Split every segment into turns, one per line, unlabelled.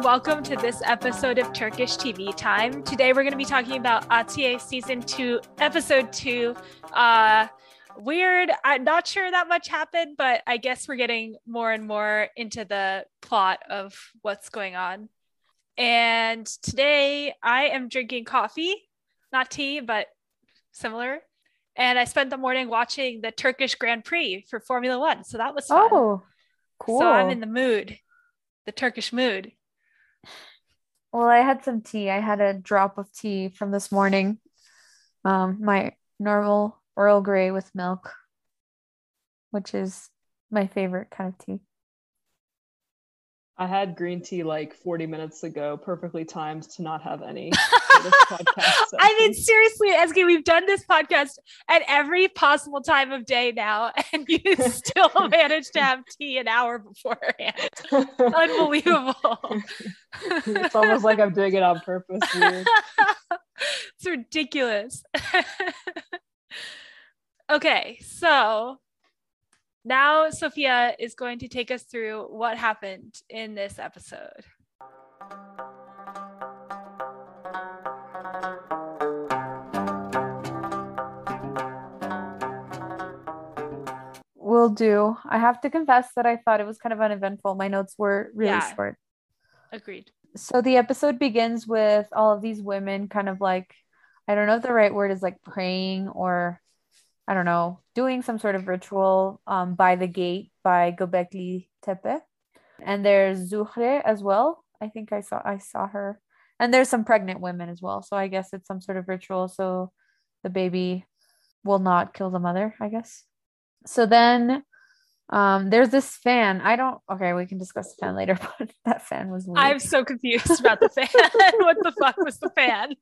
and welcome to this episode of Turkish TV Time. Today we're going to be talking about Atiye season 2, episode 2. Uh weird. I'm not sure that much happened, but I guess we're getting more and more into the plot of what's going on. And today I am drinking coffee, not tea, but similar. And I spent the morning watching the Turkish Grand Prix for Formula One. So that was fun.
Oh, cool.
So I'm in the mood, the Turkish mood.
Well, I had some tea. I had a drop of tea from this morning. Um, my normal Earl Grey with milk, which is my favorite kind of tea.
I had green tea like 40 minutes ago, perfectly timed to not have any. podcast
I mean, seriously, Eski, we've done this podcast at every possible time of day now, and you still managed to have tea an hour beforehand. Unbelievable.
it's almost like I'm doing it on purpose.
It's ridiculous. okay, so now Sophia is going to take us through what happened in this episode.
Will do. I have to confess that I thought it was kind of uneventful. My notes were really yeah. short.
Agreed.
So the episode begins with all of these women kind of like, I don't know if the right word is like praying or I don't know, doing some sort of ritual um, by the gate by Göbekli Tepe. And there's Zuhre as well. I think I saw I saw her. And there's some pregnant women as well. So I guess it's some sort of ritual so the baby will not kill the mother, I guess. So then um, there's this fan. I don't okay, we can discuss the fan later, but that fan was weird.
I'm so confused about the fan. what the fuck was the fan?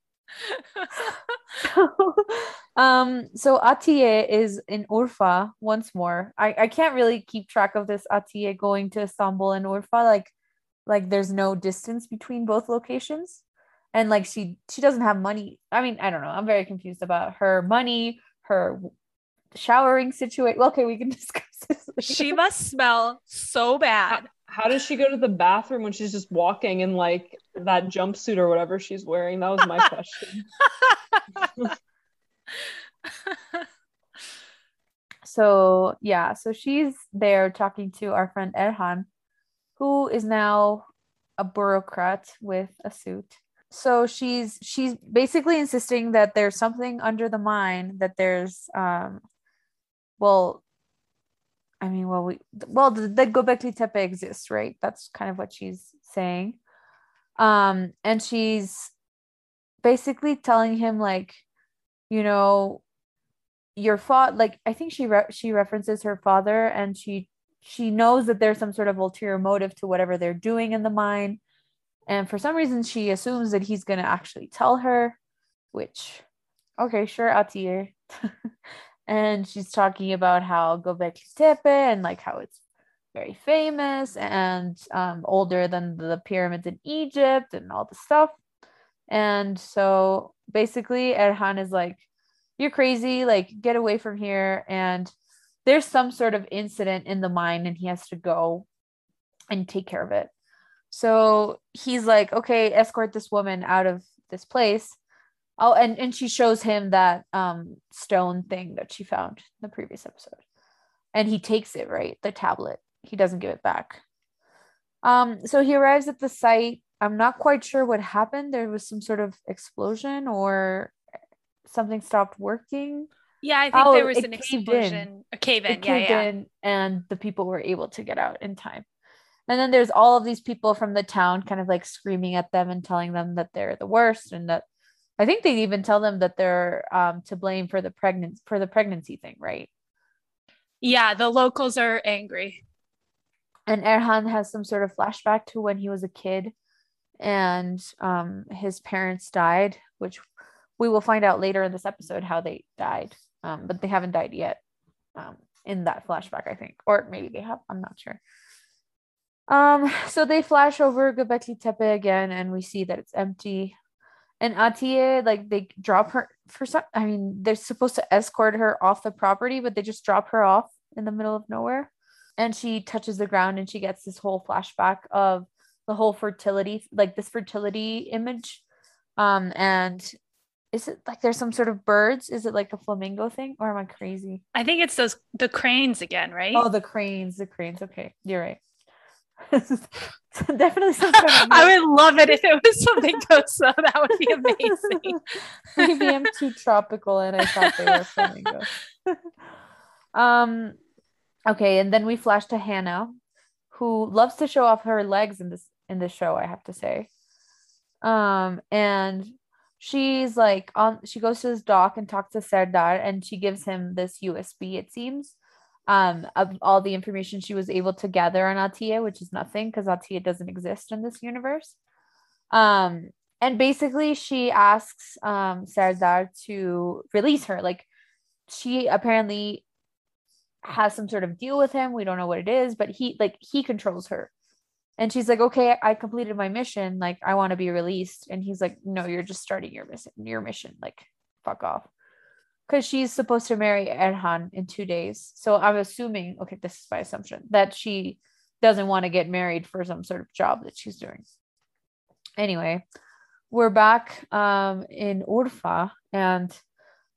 So, um, so Atiye is in Urfa once more. I, I can't really keep track of this Atiye going to Istanbul and Urfa. Like, like there's no distance between both locations. And like she she doesn't have money. I mean, I don't know. I'm very confused about her money, her showering situation. Okay, we can discuss this.
Later. She must smell so bad
how does she go to the bathroom when she's just walking in like that jumpsuit or whatever she's wearing? That was my question.
so yeah, so she's there talking to our friend Erhan, who is now a bureaucrat with a suit. So she's she's basically insisting that there's something under the mine that there's um well I mean, well, we well the, the Göbekli Tepe exists, right? That's kind of what she's saying. Um, and she's basically telling him like, you know, your father. Like, I think she re- she references her father, and she she knows that there's some sort of ulterior motive to whatever they're doing in the mine, and for some reason she assumes that he's gonna actually tell her, which, okay, sure, Atiye. and she's talking about how Göbekli Tepe and like how it's very famous and um, older than the pyramids in Egypt and all the stuff. And so basically, Erhan is like, You're crazy, like, get away from here. And there's some sort of incident in the mine, and he has to go and take care of it. So he's like, Okay, escort this woman out of this place. Oh, and and she shows him that um stone thing that she found in the previous episode. And he takes it, right? The tablet. He doesn't give it back. Um so he arrives at the site. I'm not quite sure what happened. There was some sort of explosion or something stopped working.
Yeah, I think oh, there was an explosion, in. a cave in. It yeah, yeah. In
and the people were able to get out in time. And then there's all of these people from the town kind of like screaming at them and telling them that they're the worst and that I think they even tell them that they're um, to blame for the pregnancy for the pregnancy thing, right?
Yeah, the locals are angry.
And Erhan has some sort of flashback to when he was a kid and um, his parents died, which we will find out later in this episode how they died. Um, but they haven't died yet um, in that flashback, I think. Or maybe they have, I'm not sure. Um, so they flash over Göbekli Tepe again, and we see that it's empty and Atiye, like they drop her for some I mean, they're supposed to escort her off the property, but they just drop her off in the middle of nowhere. And she touches the ground and she gets this whole flashback of the whole fertility like this fertility image. Um and is it like there's some sort of birds? Is it like a flamingo thing? Or am i crazy?
I think it's those the cranes again, right?
oh the cranes the cranes. Okay you're right definitely some sort of
I would love it if it was something so that would be amazing.
maybe i'm too tropical and i thought they were flamingos um okay and then we flash to hannah who loves to show off her legs in this in this show i have to say. Um and she's like on she goes to this dock and talks to serdar and she gives him this usb it seems um of all the information she was able to gather on Atiye which is nothing because Atiye doesn't exist in this universe. Um and basically she asks um serdar to release her. Like she apparently has some sort of deal with him. We don't know what it is but he like he controls her. And she's like okay i completed my mission. Like i want to be released. And he's like no you're just starting your mission your mission. Like fuck off because she's supposed to marry erhan in two days so i'm assuming okay this is my assumption that she doesn't want to get married for some sort of job that she's doing anyway we're back um in urfa and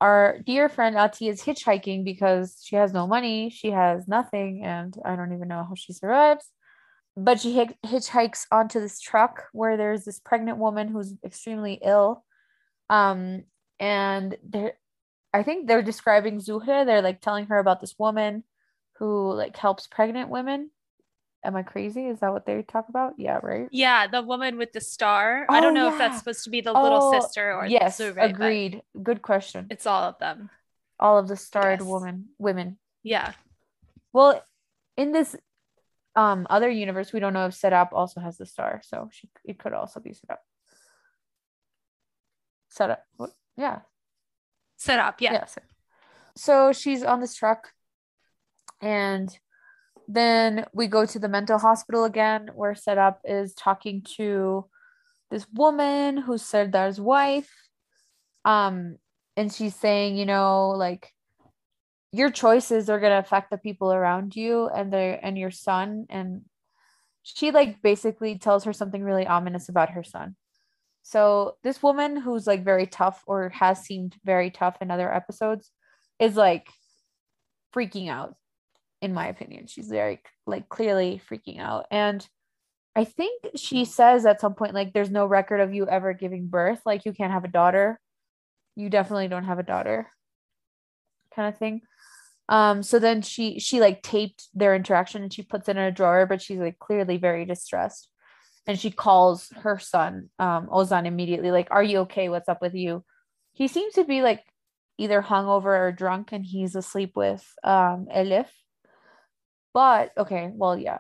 our dear friend Ati is hitchhiking because she has no money, she has nothing, and I don't even know how she survives. But she hitch- hitchhikes onto this truck where there's this pregnant woman who's extremely ill. Um, and they're, I think they're describing Zuhra. They're like telling her about this woman who like helps pregnant women. Am I crazy? Is that what they talk about? Yeah, right.
Yeah, the woman with the star. I don't
Oh,
know if that's supposed to be the little
Oh,
sister or
yes, agreed. Good question.
It's all of them.
All of the starred
Yes.
woman women.
Yeah.
Well, in this um other universe, we don't know if Serap also has the star, so she it could also be Serap. Serap, what? Yeah,
Serap. Yeah.
yeah. So she's on this truck, and then we go to the mental hospital again, where Serap is talking to this woman who's Serdar's wife. Um, and she's saying, you know, like your choices are to affect the people around you and their and your son and she like basically tells her something really ominous about her son so this woman who's like very tough or has seemed very tough in other episodes is like freaking out in my opinion. She's very like clearly freaking out. And i think she says at some point like there's no record of you ever giving birth. Like you can't have a daughter. You definitely don't have a daughter. Kind of thing. Um so then she she like taped their interaction and she puts it in a drawer but she's like clearly very distressed and she calls her son um ozan immediately like are you okay? What's up with you? He seems to be like either hungover or drunk and he's asleep with um elif. But okay well yeah.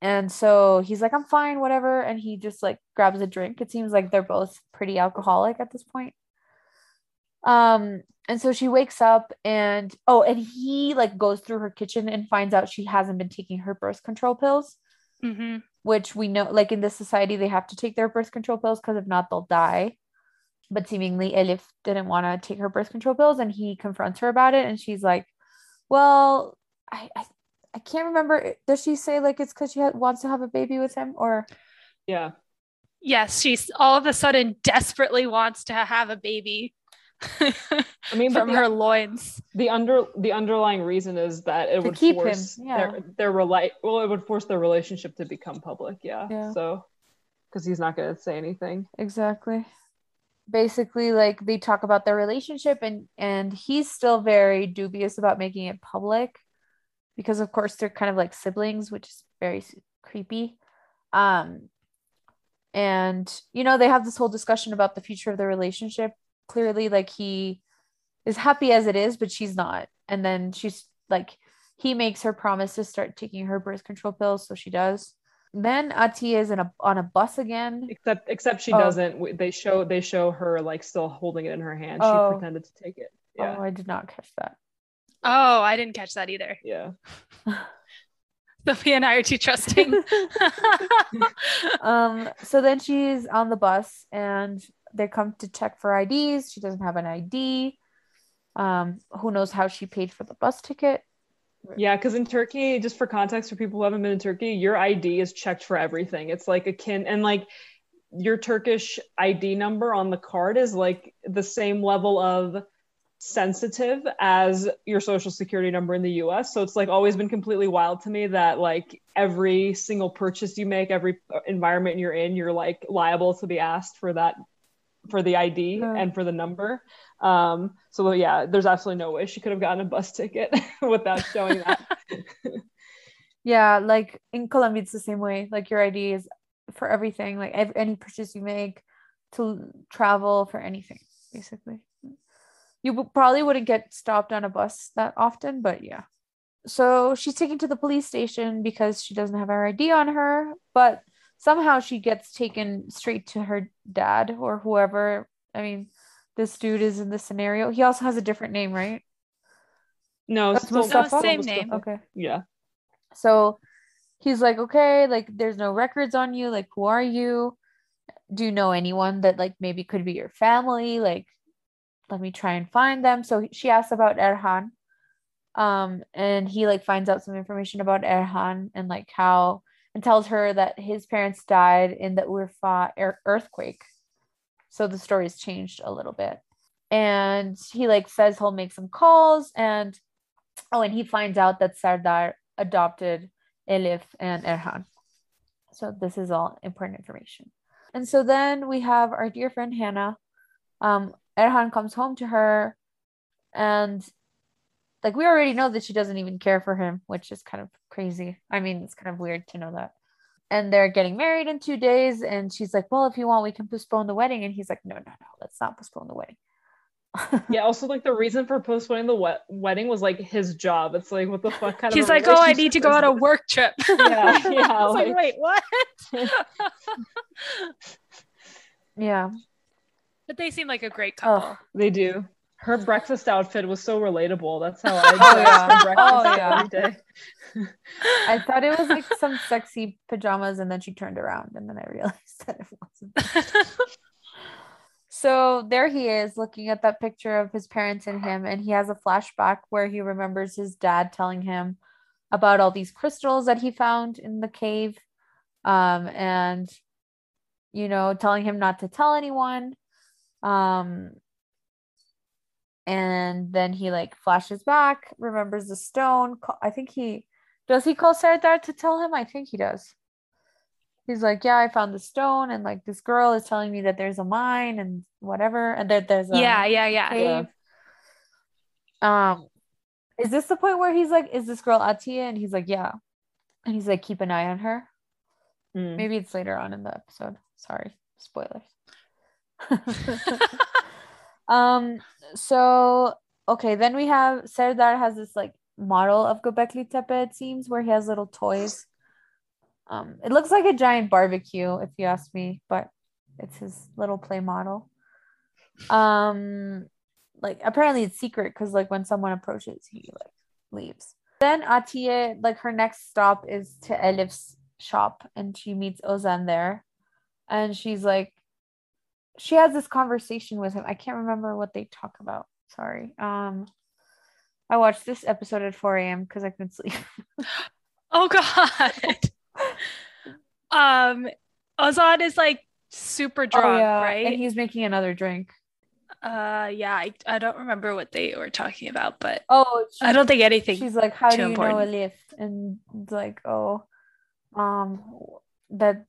And so he's like i'm fine whatever and he just like grabs a drink. It seems like they're both pretty alcoholic at this point. Um and so she wakes up and oh and he like goes through her kitchen and finds out she hasn't been taking her birth control pills.
Hmm
which we know like in this society they have to take their birth control pills because if not they'll die. But seemingly elif didn't want to take her birth control pills and he confronts her about it and she's like well i i, I can't remember does she say like it's because she ha- wants to have a baby with him or?
Yeah.
Yes, she's all of a sudden desperately wants to have a baby
I mean,
from
the,
her loins.
the under the underlying reason is that it
To
would
keep him,
force
yeah.
their their rela- well, it would force their relationship to become public. Yeah.
Yeah.
So, because he's not going to say anything.
exactly basically like they talk about their relationship and and he's still very dubious about making it public because of course they're kind of like siblings which is very creepy um and you know they have this whole discussion about the future of the relationship clearly like he is happy as it is but she's not and then she's like he makes her promise to start taking her birth control pills so she does then Ati is in a on a bus again
Except except she
Oh.
doesn't. They show they show her like still holding it in her hand. She
Oh.
pretended to take it. Yeah.
Oh, I did not catch that.
Oh, I didn't catch that either.
Yeah.
Sophia and I are too trusting.
um, so then she's on the bus and they come to check for IDs. She doesn't have an ID. Um, who knows how she paid for the bus ticket?
Yeah, because in Turkey, just for context for people who haven't been in Turkey, your ID is checked for everything. It's like akin and like your Turkish ID number on the card is like the same level of sensitive as your social security number in the US. So it's like always been completely wild to me that like every single purchase you make, every environment you're in, you're like liable to be asked for that for the ID
Yeah.
and for the number. Um so yeah, there's absolutely no way she could have gotten a bus ticket without showing that.
Yeah, like in Colombia, it's the same way. Like your ID is for everything, like ev- any purchase you make to travel for anything, basically. You probably wouldn't get stopped on a bus that often, but yeah. So she's taken to the police station because she doesn't have her ID on her, but somehow she gets taken straight to her dad or whoever. I mean, this dude is in the scenario. He also has a different name, right?
No,
That's
still,
Mustafa?
still
Same
Mustafa.
name.
Okay.
Yeah.
So he's like, okay, like there's no records on you. Like, who are you? Do you know anyone that like maybe could be your family? Like, let me try and find them. So she asks about Erhan. Um, and he like finds out some information about Erhan and like how and tells her that his parents died in the Urfa ear- earthquake. So the story's changed a little bit. And he like says he'll make some calls and oh, and he finds out that Serdar adopted Elif and Erhan. So this is all important information. And so then we have our dear friend Hannah. Um, Erhan comes home to her, and like we already know that she doesn't even care for him, which is kind of crazy. I mean, it's kind of weird to know that. And they're getting married in two days, and she's like, "Well, if you want, we can postpone the wedding." And he's like, "No, no, no, let's not postpone the wedding."
Yeah, also like the reason for postponing the wed- wedding was like his job. It's like what the fuck kind
He's
of a
like, oh, I need to go on a work trip.
Yeah, yeah,
I was like,
like-
wait, what?
yeah.
but they seem like a great couple.
Oh,
They do. Her breakfast outfit was so relatable. That's how I
Oh, yeah.
for breakfast
Oh, yeah.
every day.
I thought it was like some sexy pajamas, and then she turned around, and then I realized that it wasn't. So there he is looking at that picture of his parents and him, and he has a flashback where he remembers his dad telling him about all these crystals that he found in the cave, um, and you know, telling him not to tell anyone. Um, and then he like flashes back, remembers the stone. I think he does he call Serdar to tell him? I think he does. He's like, Yeah, I found the stone, and like this girl is telling me that there's a mine and whatever, and that there's a
yeah, yeah, yeah.
cave. Um, is this the point where he's like, Is this girl Atiye? And he's like, Yeah. And he's like, Keep an eye on her.
Mm.
Maybe it's later on in the episode. Sorry, spoilers. um, so okay, then we have Serdar has this like model of Göbekli Tepe, it seems, where he has little toys. Um, it looks like a giant barbecue, if you ask me, but it's his little play model. Um, like apparently it's secret because like when someone approaches, he like leaves. Then Atiye, like her next stop is to Elif's shop, and she meets Ozan there, and she's like, she has this conversation with him. I can't remember what they talk about. Sorry. Um, I watched this episode at 4 a.m. because I couldn't sleep.
Oh god. um Ozan is like super drunk,
Oh, yeah,
right?
And he's making another drink.
uh yeah, I, I don't remember what they were talking about, but
Oh, she-
I don't think anything.
she's like, "How do you know
important.
Elif?" And it's like, "Oh, um, that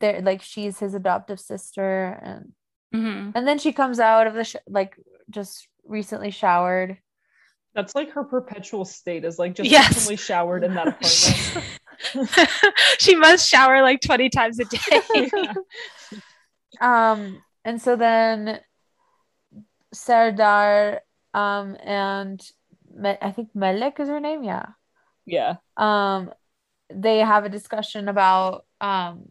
they're like she's his adoptive sister," and
Mhm.
and then she comes out of the sh- like just recently showered.
That's like her perpetual state is like just
Yes.
recently showered in that apartment.
she must shower like 20 times a day.
Um, and so then Serdar, um, and Me- I think Melek is her name, yeah.
yeah.
um they have a discussion about um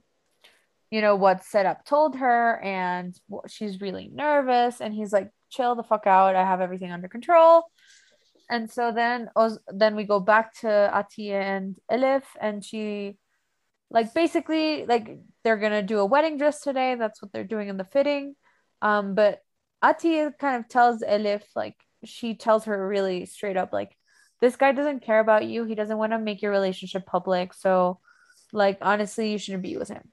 you know what Serap told her and she's really nervous and he's like chill the fuck out i have everything under control and so then then we go back to Atiye and Elif and she like basically like they're gonna do a wedding dress today that's what they're doing in the fitting um but Atiye kind of tells Elif like she tells her really straight up like this guy doesn't care about you. He doesn't want to make your relationship public. So, like, honestly, you shouldn't be with him.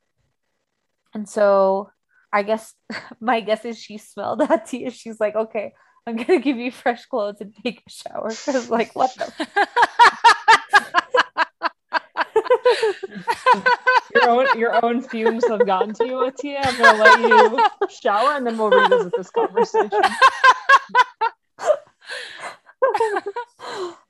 And so, I guess my guess is she smelled that tea. She's like, okay, I'm gonna give you fresh clothes and take a shower. Because, like, what the?
your own your own fumes have gotten to you, Atiye. I'm gonna let you shower and then we'll revisit this conversation.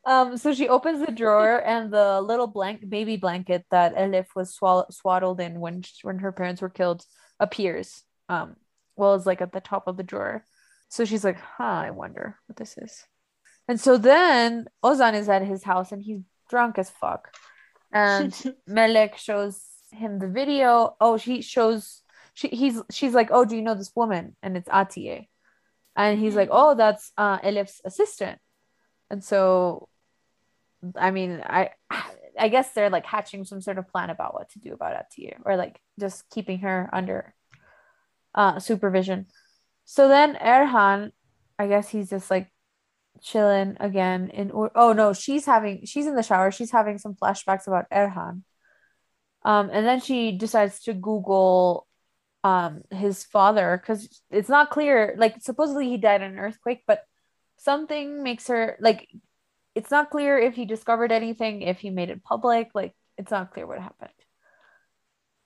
Um, so she opens the drawer and the little blank baby blanket that Elif was swall- swaddled in when when her parents were killed appears. Um, well, it's like at the top of the drawer. So she's like, "Huh, I wonder what this is." And so then Ozan is at his house and he's drunk as fuck. And Melek shows him the video. Oh, she shows she he's she's like, "Oh, do you know this woman?" And it's Atiye. And he's like, "Oh, that's uh Elif's assistant." And so I mean, I I guess they're like hatching some sort of plan about what to do about Atiye or like just keeping her under uh supervision. So then Erhan, I guess he's just like chilling again in oh no, she's having she's in the shower, she's having some flashbacks about Erhan. Um, and then she decides to Google um his father because it's not clear, like supposedly he died in an earthquake, but something makes her like it's not clear if he discovered anything, if he made it public, like it's not clear what happened.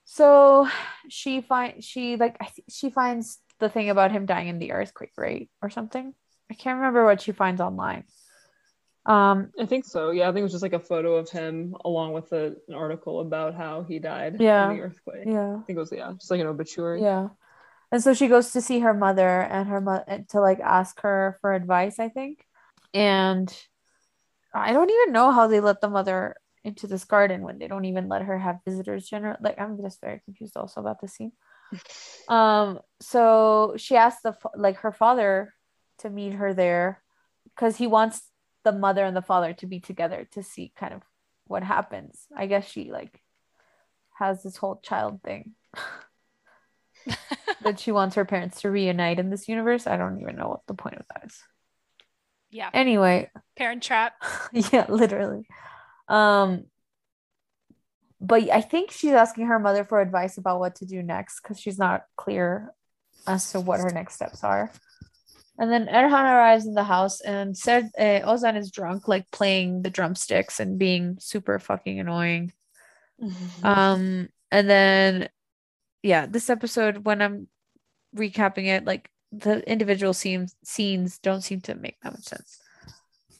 So she find she like she finds the thing about him dying in the earthquake, right? Or something. I can't remember what she finds online. Um,
I think so. Yeah, I think it was just like a photo of him along with a, an article about how he died
Yeah.
in the earthquake.
yeah,
I think it was yeah, just like an obituary.
yeah. And so she goes to see her mother and her mother to like ask her for advice, I think. And I don't even know how they let the mother into this garden when they don't even let her have visitors general like I'm just very confused also about the scene. um so she asked the like her father to meet her there because he wants the mother and the father to be together to see kind of what happens. I guess she like has this whole child thing that she wants her parents to reunite in this universe. I don't even know what the point of that is.
Yeah.
Anyway,
Parent trap.
yeah, literally. Um but I think she's asking her mother for advice about what to do next because she's not clear as to what her next steps are. And then Erhan arrives in the house and said uh, Ozan is drunk, like playing the drumsticks and being super fucking annoying. Um, and then yeah, this episode when I'm recapping it, like the individual scenes scenes don't seem to make that much sense.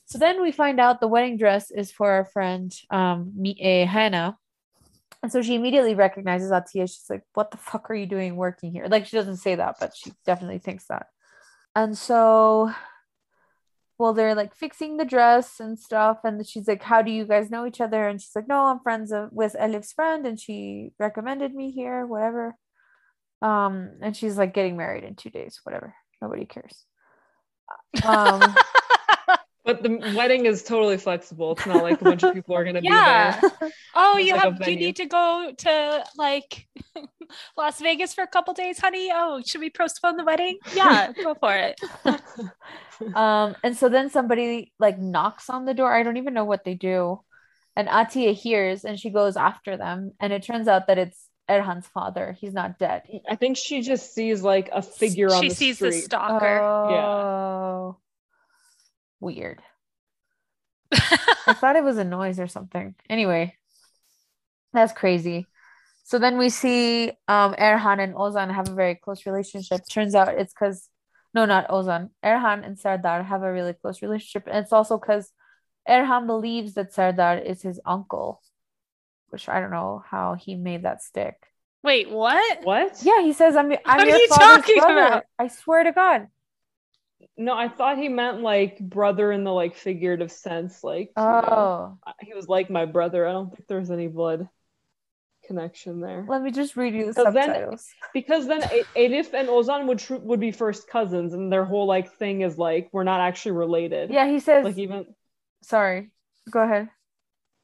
So then we find out the wedding dress is for our friend um Mi- eh, Hannah. And so she immediately recognizes Atiye. She's like, What the fuck are you doing working here? Like she doesn't say that, but she definitely thinks that. And so well, they're like fixing the dress and stuff. And she's like, How do you guys know each other? And she's like, No, I'm friends with Elif's friend, and she recommended me here, whatever. Um, and she's like getting married in two days, whatever. Nobody cares. Um
But the wedding is totally flexible. It's not like a bunch of people are gonna
Yeah.
be there.
Oh,
It's
you
like a
have you need to go to like Las Vegas for a couple days, honey. Oh, should we postpone the wedding? Yeah, go for it.
um and so then somebody like knocks on the door i don't even know what they do and Atiye hears and she goes after them and it turns out that it's erhan's father. He's not dead.
I think she just sees like a figure on
she
the
sees
street.
the stalker.
oh. Weird. I thought it was a noise or something. Anyway that's crazy. So then we see um erhan and ozan have a very close relationship. Turns out it's because no not ozan. Erhan and Serdar have a really close relationship. And it's also because erhan believes that Serdar is his uncle which i don't know how he made that stick
Wait, what?
What?
yeah he says i'm, I'm
What are you talking
brother
about?
i swear to god
No, I thought he meant like brother in the like figurative sense. Like you know,
oh
he was like my brother. I don't think there's any blood connection there.
let me just read you the
'Cause then-
subtitles
Because then A- Elif and Ozan would tr- would be first cousins, and their whole like thing is like we're not actually related.
yeah he says
Like even
sorry go ahead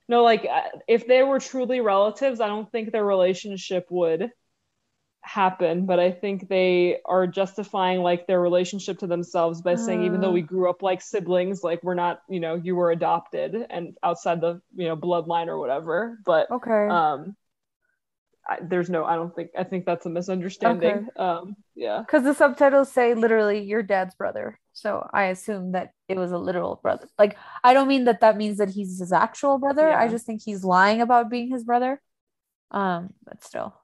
no, like uh, if they were truly relatives, I don't think their relationship would happen, but I think they are justifying like their relationship to themselves by saying even though we
Uh.
grew up like siblings, like we're not, you know, you were adopted and outside the, you know, bloodline or whatever. But
Okay.
um I, there's no I don't think I think that's a misunderstanding. Um yeah.
Because the subtitles say literally your dad's brother. So I assume that it was a literal brother. Like, I don't mean that that means that he's his actual brother. I just think he's lying about being his brother. Um, but still.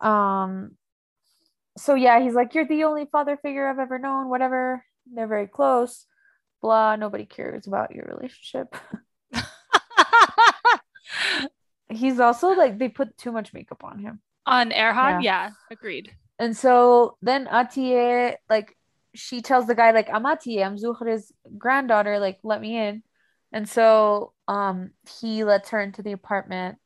Um, so yeah, he's like, You're the only father figure I've ever known, whatever. They're very close. Blah. Nobody cares about your relationship. He's also like, they put too much makeup on him.
On Erhan, yeah. agreed.
And so then Atiye, like, she tells the guy, like, I'm Atiye, I'm Zuhra's granddaughter, like, let me in. And so um he lets her into the apartment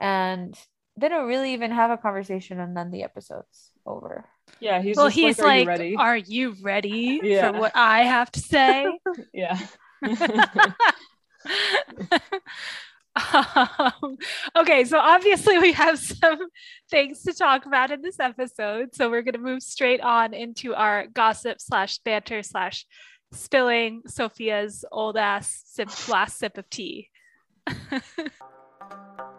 and they don't really even have a conversation and then the episode's over.
Yeah, he's
well,
just
he's
like, are you ready?
"Are you ready
Yeah.
for what I have to say?"
yeah.
um, okay, so obviously we have some things to talk about in this episode. So we're going to move straight on into our gossip slash banter slash spilling Sophia's old ass sip, last sip of tea.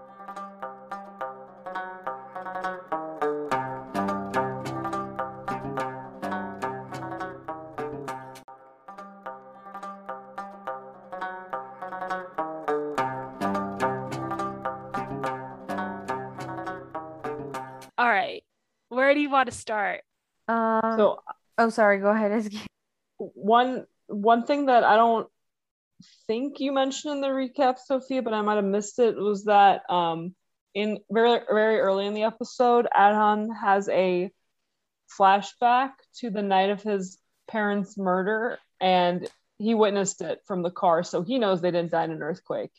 you want to start?
Um,
so
oh, sorry, go ahead, Izzy.
one one thing that I don't think you mentioned in the recap, Sophia, but I might have missed it, was that um in very very early in the episode, Erhan has a flashback to the night of his parents' murder, and he witnessed it from the car, so he knows they didn't die in an earthquake.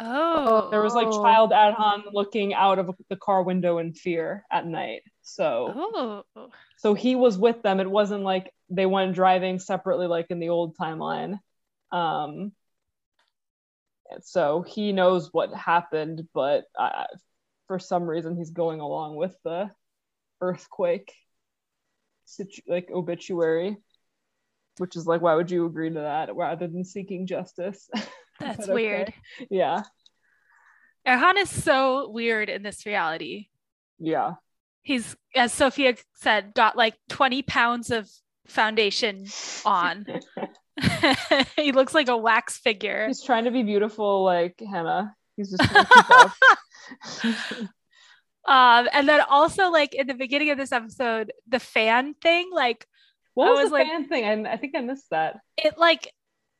Oh,
There was like child Erhan looking out of the car window in fear at night. So
oh,
so he was with them it wasn't like they went driving separately like in the old timeline um and so he knows what happened but uh, for some reason he's going along with the earthquake situ- like obituary which is like why would you agree to that rather than seeking justice
that's
okay.
weird.
yeah
Erhan is so weird in this reality.
yeah
He's, as Sophia said, got like 20 pounds of foundation on. he looks like a wax figure.
he's trying to be beautiful like hannah. He's just trying to keep up.
Um, and then also like in the beginning of this episode, the fan thing, like
what was,
was
the
like-
fan thing? I, I think i missed that.
It like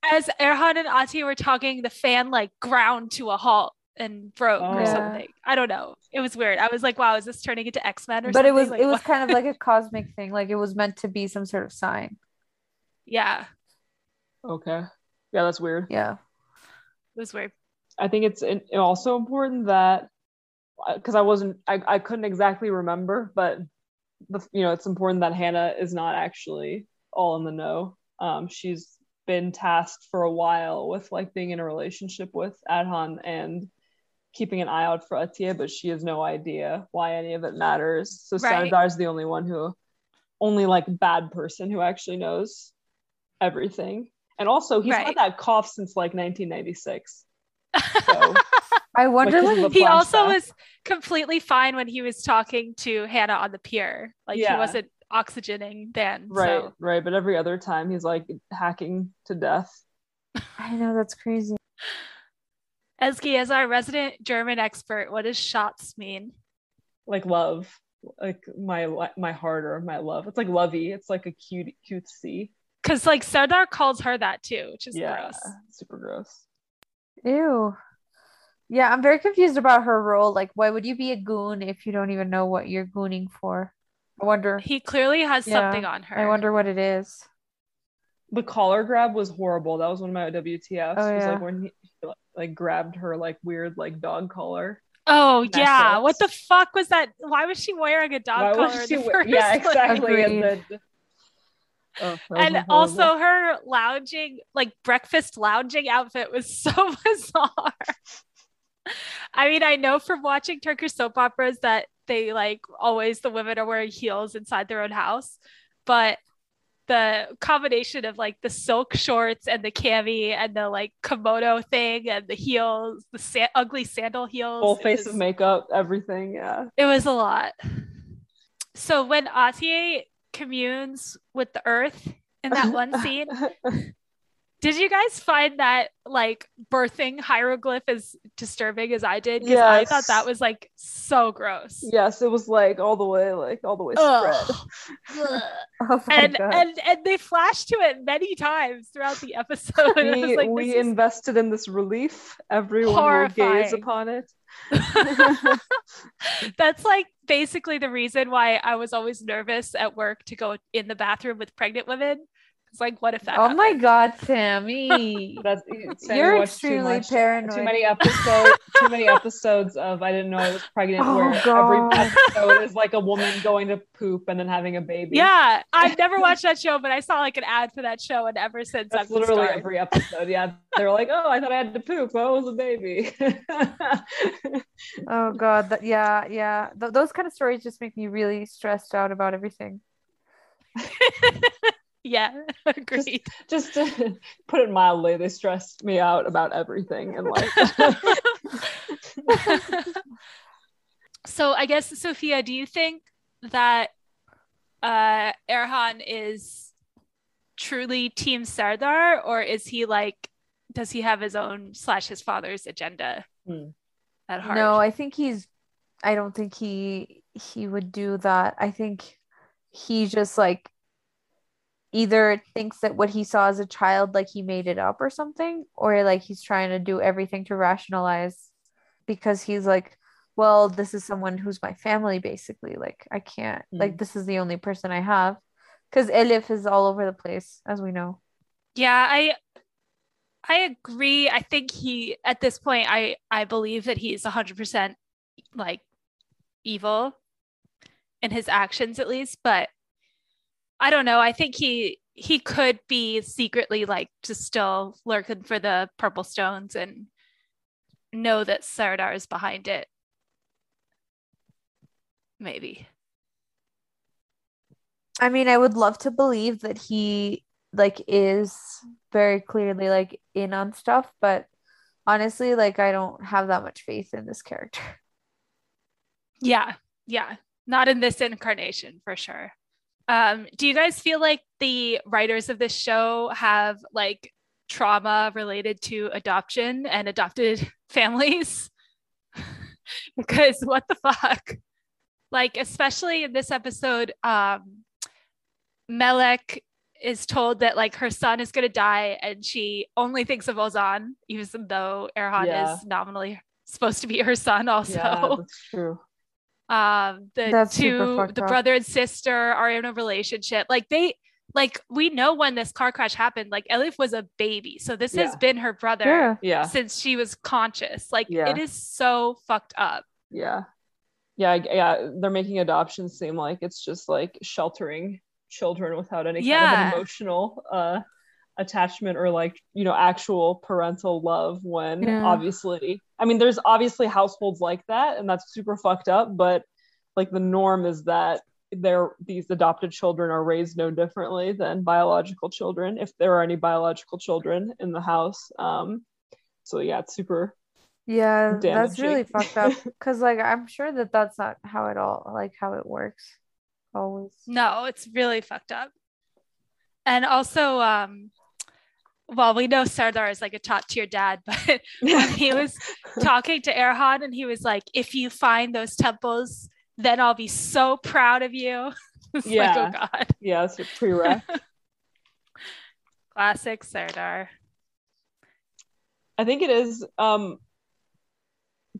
as Erhan and Ati were talking, the fan like ground to a halt and broke
Oh.
or
Yeah.
something. I don't know. It was weird. I was like, wow, is this turning into X-Men or
But
something?
it was
Like,
it was
what?
kind of like a cosmic thing. Like it was meant to be some sort of sign.
yeah,
Okay. Yeah, that's weird.
Yeah.
it was weird.
I think it's in, also important that because I wasn't, I, I couldn't exactly remember, but the you know it's important that Hannah is not actually all in the know. Um, she's been tasked for a while with like being in a relationship with Erhan and keeping an eye out for Atiye, but she has no idea why any of it matters. So
Right.
Sanadar's the only one who, only like bad person who actually knows everything. And also, he's
Right.
had that cough since like 1996. So
I wonder
Like,
what
he also
flashback.
was completely fine when he was talking to Hannah on the pier. Like
Yeah.
he wasn't oxygening then.
right,
So
right. But every other time, he's like hacking to death.
I know that's crazy.
Eski, as our resident German expert, what does Schatz mean?
Like love, like my my heart or my love. It's like lovey. It's like a cute cutesy.
Because like Serdar calls her that too, which is
Yeah,
gross.
super gross.
Ew. Yeah, I'm very confused about her role. Like, why would you be a goon if you don't even know what you're gooning for? I wonder.
He clearly has
Yeah,
something on her.
I wonder what it is.
The collar grab was horrible. That was one of my WTFs.
Oh,
It was
yeah.
like when he like grabbed her like weird like dog collar.
Oh yeah, what the fuck was that? Why was she wearing a dog
Why
collar
was she
the first
yeah, exactly. And, then- Oh,
And also her lounging, like breakfast lounging outfit was so bizarre. I mean, I know from watching Turkish soap operas that they like always the women are wearing heels inside their own house. But the combination of like the silk shorts and the cami and the like kimono thing and the heels, the sa- ugly sandal heels.
Full face
was-
of makeup, everything. Yeah.
It was a lot. So when Atiye communes with the earth in that one scene, did you guys find that like birthing hieroglyph as disturbing as I did? Because I thought that was like so gross.
yes, it was like all the way, like all the way
Ugh.
spread.
Oh
and
god.
and and they flashed to it many times throughout the episode.
we
like,
we invested in this relief. Everyone will gaze upon it.
That's like basically the reason why I was always nervous at work to go in the bathroom with pregnant women. It's like, what if that?
oh my god, Sammy.
That's Sammy
You're
watched too
extremely
much-
paranoid.
Too many episodes. too many episodes of I didn't know I was pregnant.
Oh,
where
God.
every episode is like a woman going to poop and then having a baby.
Yeah, I've never watched that show, but I saw like an ad for that show, and ever since
That's
I've
literally
scarred.
every episode. Yeah, they're like, "Oh, I thought I had to poop. Oh, it was a baby."
Oh god, that yeah, yeah. Th- those kind of stories just make me really stressed out about everything.
yeah, agreed.
Just to put it mildly, they stressed me out about everything in life.
so I guess Sophia, do you think that uh Erhan is truly Team Serdar, or is he like, does he have his own slash his father's agenda
Hmm.
at heart?
No, I think he's I don't think he he would do that. I think he just like either thinks that what he saw as a child like he made it up or something or like he's trying to do everything to rationalize because he's like well this is someone who's my family basically like I can't mm. like this is the only person I have cuz Elif is all over the place as we know.
Yeah, I I agree. I think he at this point I I believe that he's 100% like evil in his actions at least, but I don't know. I think he he could be secretly like just still lurking for the purple stones and know that Serdar is behind it. Maybe.
I mean, I would love to believe that he like is very clearly like in on stuff, but honestly, like I don't have that much faith in this character.
Yeah, yeah. Not in this incarnation for sure. Um, do you guys feel like the writers of this show have like trauma related to adoption and adopted families? because what the fuck? Like, especially in this episode, um, Melek is told that like her son is gonna die, and she only thinks of Ozan, even though Erhan
Yeah.
is nominally supposed to be her son also
yeah, that's true.
Um the
That's
two the
up.
brother and sister are in a relationship like they like we know when this car crash happened like elif was a baby so this has been her brother
Yeah.
Yeah,
since she was conscious like
Yeah.
it is so fucked up
yeah, yeah, yeah. They're making adoption seem like it's just like sheltering children without any kind of an emotional uh attachment or like you know actual parental love when
Yeah.
obviously i mean there's obviously households like that and that's super fucked up but like the norm is that they're these adopted children are raised no differently than biological children if there are any biological children in the house um so yeah it's super
Yeah, that's really fucked up. Cause like I'm sure that that's not how it all like how it works. Always.
no it's really fucked up and also um well we know Serdar is like a top tier dad but when he was talking to erhan and he was like if you find those temples then i'll be so proud of you it's like
Yeah.
oh god
yeah it's a prereq
classic Serdar
I think it is um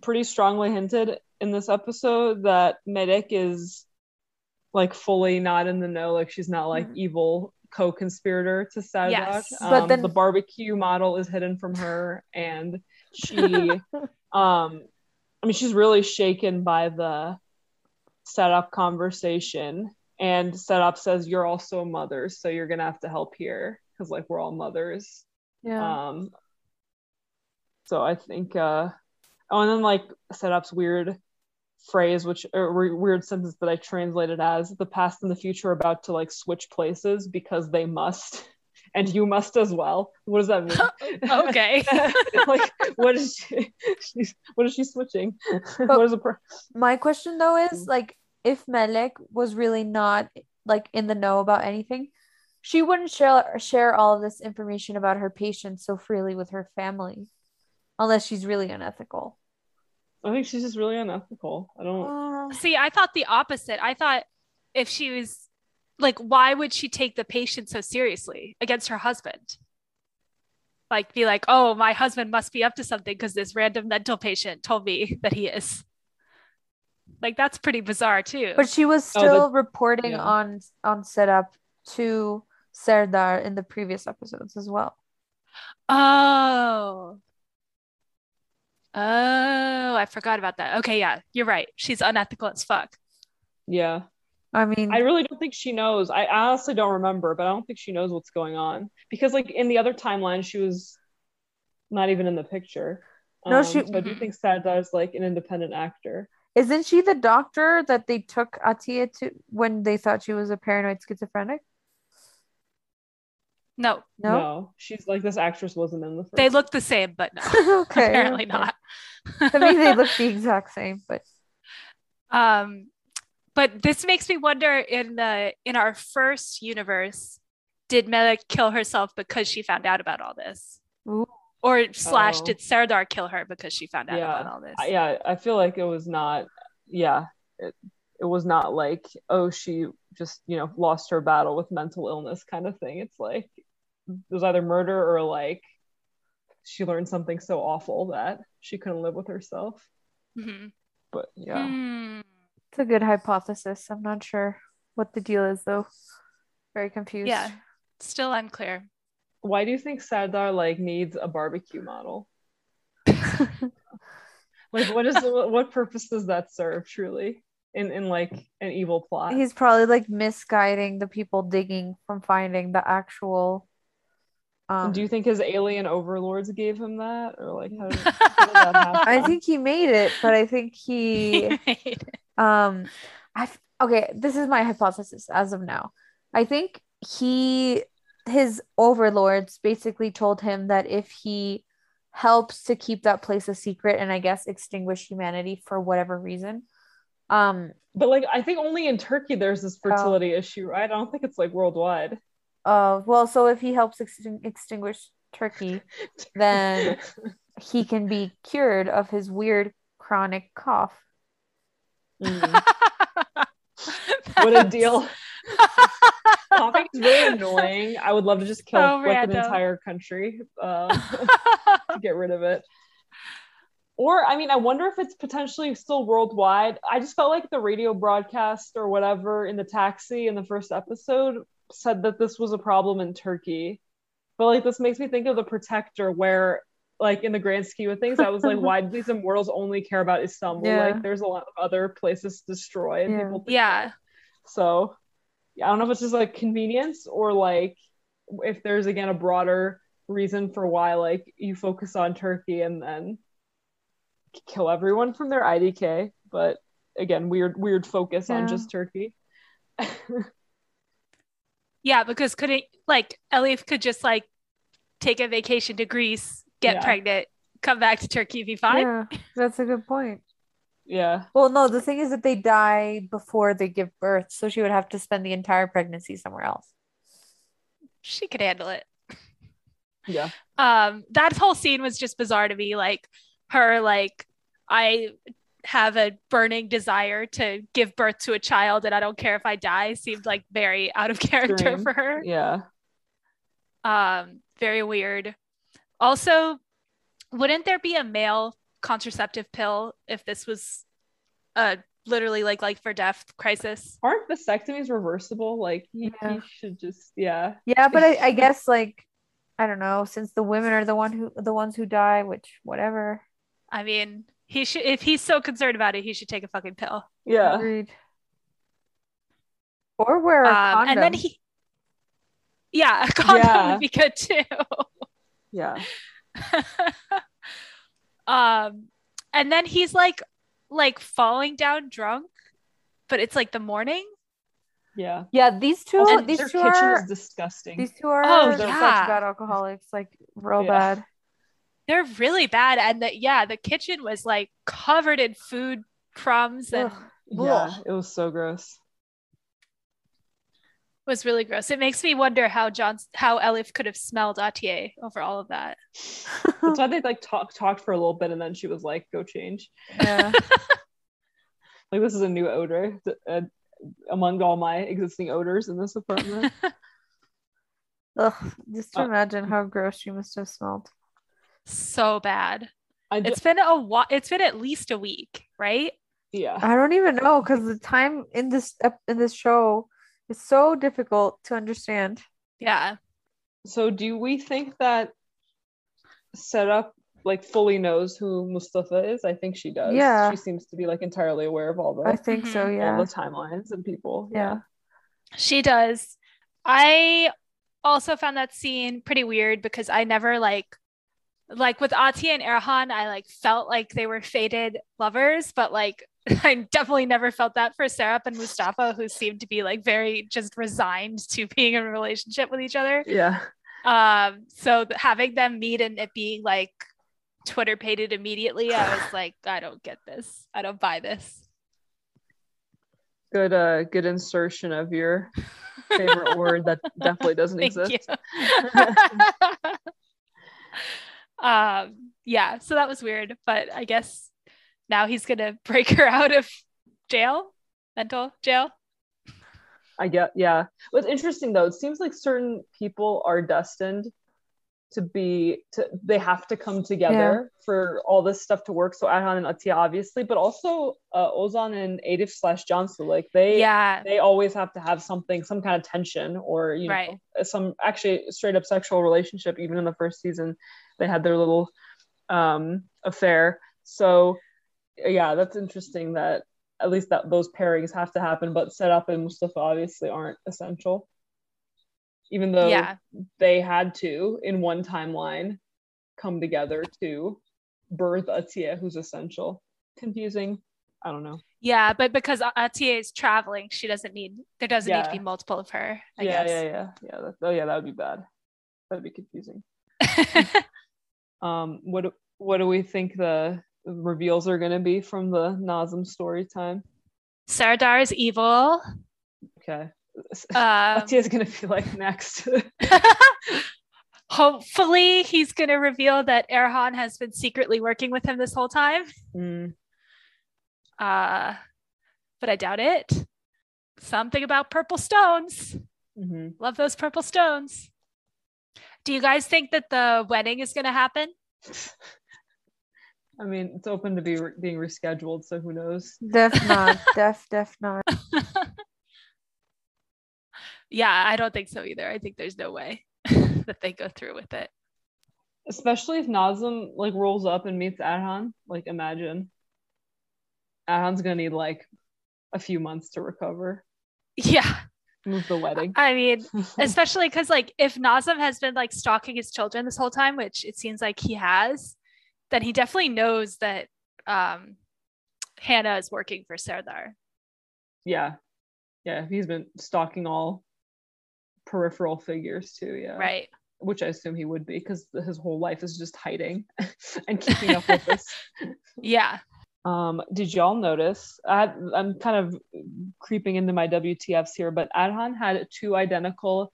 pretty strongly hinted in this episode that Melek is like fully not in the know, like she's not like
Mhm.
evil co-conspirator to Sadak.
Yes.
Um,
But then-
the barbecue model is hidden from her and she um I mean she's really shaken by the Serap conversation and Serap says you're also a mother, so you're gonna have to help here because like we're all mothers
Yeah.
um, so I think, uh, oh, and then like Serap's weird phrase which a re- weird sentence that i translated as the past and the future are about to like switch places because they must and you must as well what does that mean
okay
like what is she she's, what is she switching what is the per-
My question though is
Mm.
like if Melek was really not like in the know about anything, she wouldn't share share all of this information about her patients so freely with her family. Unless she's really unethical.
I think she's just really unethical. I don't uh,
see i thought the opposite. I thought if she was like why would she take the patient so seriously against her husband? Like be like oh my husband must be up to something because this random mental patient told me that he is. Like that's pretty bizarre too.
But she was
Oh,
still reporting
yeah.
on on Serap to Serdar in the previous episodes as well.
oh oh i forgot about that okay yeah you're right she's unethical as fuck
yeah
I mean,
I really don't think she knows. I honestly don't remember, but I don't think she knows what's going on because, like, in the other timeline, she was not even in the picture.
No, um, she-
So I do mm-hmm. think Serdar is like an independent actor.
isn't she the doctor that they took Atiye to when they thought she was a paranoid schizophrenic?
No
No.
she's like this actress wasn't in the first.
they look the same but no
okay.
apparently
okay.
not
I mean they look the exact same, but
Um, but this makes me wonder in the in our first universe, did Melek kill herself because she found out about all this,
Ooh.
or slash
Oh.
did Serdar kill her because she found out
Yeah.
about all this?
I- yeah, I feel like it was not. Yeah, it, it was not like oh she just you know lost her battle with mental illness kind of thing. It's like it was either murder or like she learned something so awful that she couldn't live with herself.
Mhm.
But yeah.
Hmm.
it's a good hypothesis. I'm not sure what the deal is though. Very confused.
Yeah, still unclear.
Why do you think Serdar like needs a barbecue model? Like what is what purpose does that serve truly in in like an evil plot?
He's probably like misguiding the people digging from finding the actual. Um,
do you think his alien overlords gave him that or like how did, how did that happen?
I think he made it, but I think he um i okay this is my hypothesis as of now i think he his overlords basically told him that if he helps to keep that place a secret and i guess extinguish humanity for whatever reason um
But like I think only in Turkey there's this
Oh.
fertility issue, right? I don't think it's like worldwide.
Uh well so if he helps extin- extinguish turkey Then- he can be cured of his weird chronic cough
Mm, what a deal. Coughing is really annoying. I would love to just kill
So
like an entire country um, to get rid of it. Or, I mean, I wonder if it's potentially still worldwide. I just felt like the radio broadcast or whatever in the taxi in the first episode said that this was a problem in Turkey. But like, this makes me think of the Protector, where like in the grand scheme of things, I was like, why do these immortals only care about Istanbul?
Yeah.
Like, there's a lot of other places destroyed.
Yeah.
People
yeah.
so yeah, I don't know if it's just like convenience or like if there's again a broader reason for why like you focus on Turkey and then kill everyone from their IDK. But again, weird weird focus
Yeah.
on just Turkey.
Yeah, because couldn't like Elif could just like take a vacation to Greece, get
Yeah.
pregnant, come back to Turkey, be fine.
yeah that's a good point
yeah.
Well, no, the thing is that they die before they give birth, so she would have to spend the entire pregnancy somewhere else.
She could handle it.
Yeah.
Um, that whole scene was just bizarre to me. Like her, like I have a burning desire to give birth to a child, and I don't care if I die. Seemed like very out of character
Extreme.
for her.
Yeah.
um very weird also wouldn't there be a male contraceptive pill if this was a literally like life or death crisis
Aren't vasectomies reversible? Like he,
Yeah.
he should just yeah.
Yeah, but I, I guess like I don't know, since the women are the one who the ones who die, which whatever.
i mean he should if he's so concerned about it he should take a fucking pill
Yeah.
Agreed. Or wear a
um,
condom.
and then he yeah a condom
Yeah.
would be good too
Yeah.
um and then he's like like falling down drunk, but it's like the morning.
Yeah.
Yeah, these two,
Also,
these
their
two
kitchen
are
is disgusting.
these two are
Oh,
such bad alcoholics, like real
Yeah.
bad.
They're really bad. And the, yeah, the kitchen was like covered in food crumbs and
Ugh.
yeah, it was so gross.
was really gross. It makes me wonder how John, how Elif could have smelled Atiye over all of that.
That's why they like talked talked for a little bit, and then she was like, "Go change."
Yeah.
Like this is a new odor uh, among all my existing odors in this apartment.
Ugh, just to
Uh,
imagine how gross she must have smelled.
So bad.
I
It's been a while. It's been at least a week, right?
yeah.
I don't even know because the time in this in this show is so difficult to understand.
Yeah.
So do we think that Serap like fully knows who Mustafa is? I think she does.
Yeah.
She seems to be like entirely aware of all the
I think so.
Mhm.
Yeah.
all the timelines and people.
Yeah.
She does. I also found that scene pretty weird because I never like like with Ati and Erhan, I like felt like they were fated lovers, but like I definitely never felt that for Serap and Mustafa, who seemed to be like very just resigned to being in a relationship with each other.
Yeah.
Um, so having them meet and it being like Twitter pated immediately, I was like, I don't get this. I don't buy this.
Good uh good insertion of your favorite word that definitely doesn't exist.
you. um, yeah, so that was weird, but I guess now he's gonna break her out of jail, mental jail.
I get yeah. What's interesting though, it seems like certain people are destined to be to they have to come together for all this stuff to work. So Erhan and Atiye obviously, but also uh, Ozan and Adif slash Cansu, like they
Yeah,
they always have to have something, some kind of tension or you
Right.
know some actually straight up sexual relationship. Even in the first season, they had their little um affair. So yeah, that's interesting that at least that those pairings have to happen, but Serap and Mustafa obviously aren't essential. Even though
yeah,
they had to in one timeline come together to birth Atiye, who's essential. Confusing. I don't know.
yeah. But because Atiye is traveling, she doesn't need there doesn't need to be multiple of her. I
yeah,
guess.
yeah, yeah, yeah. That, oh, yeah, that would be bad. That'd be confusing. Um, what do- what do we think the reveals are going to be from the Nazim story time?
Serdar is evil.
Okay,
Um,
Atiye's going to be like next.
hopefully, he's going to reveal that Erhan has been secretly working with him this whole time.
Mm,
Uh, but I doubt it. Something about purple stones.
mhm.
Love those purple stones. Do you guys think that the wedding is going to happen?
I mean, it's open to be re- being rescheduled, so who knows?
Def not. def def not.
Yeah, I don't think so either. I think there's no way that they go through with it.
Especially if Nazim like rolls up and meets Erhan. Like, imagine Erhan's going to need like a few months to recover.
Yeah.
Move the wedding.
I mean, especially because like if Nazim has been like stalking his children this whole time, which it seems like he has, then he definitely knows that um Hannah is working for Serdar.
yeah, yeah. He's been stalking all peripheral figures too. Yeah,
Right.
which I assume he would be because his whole life is just hiding and keeping up with this.
Yeah.
Um, did y'all notice? I, I'm kind of creeping into my WTFs here, but Erhan had two identical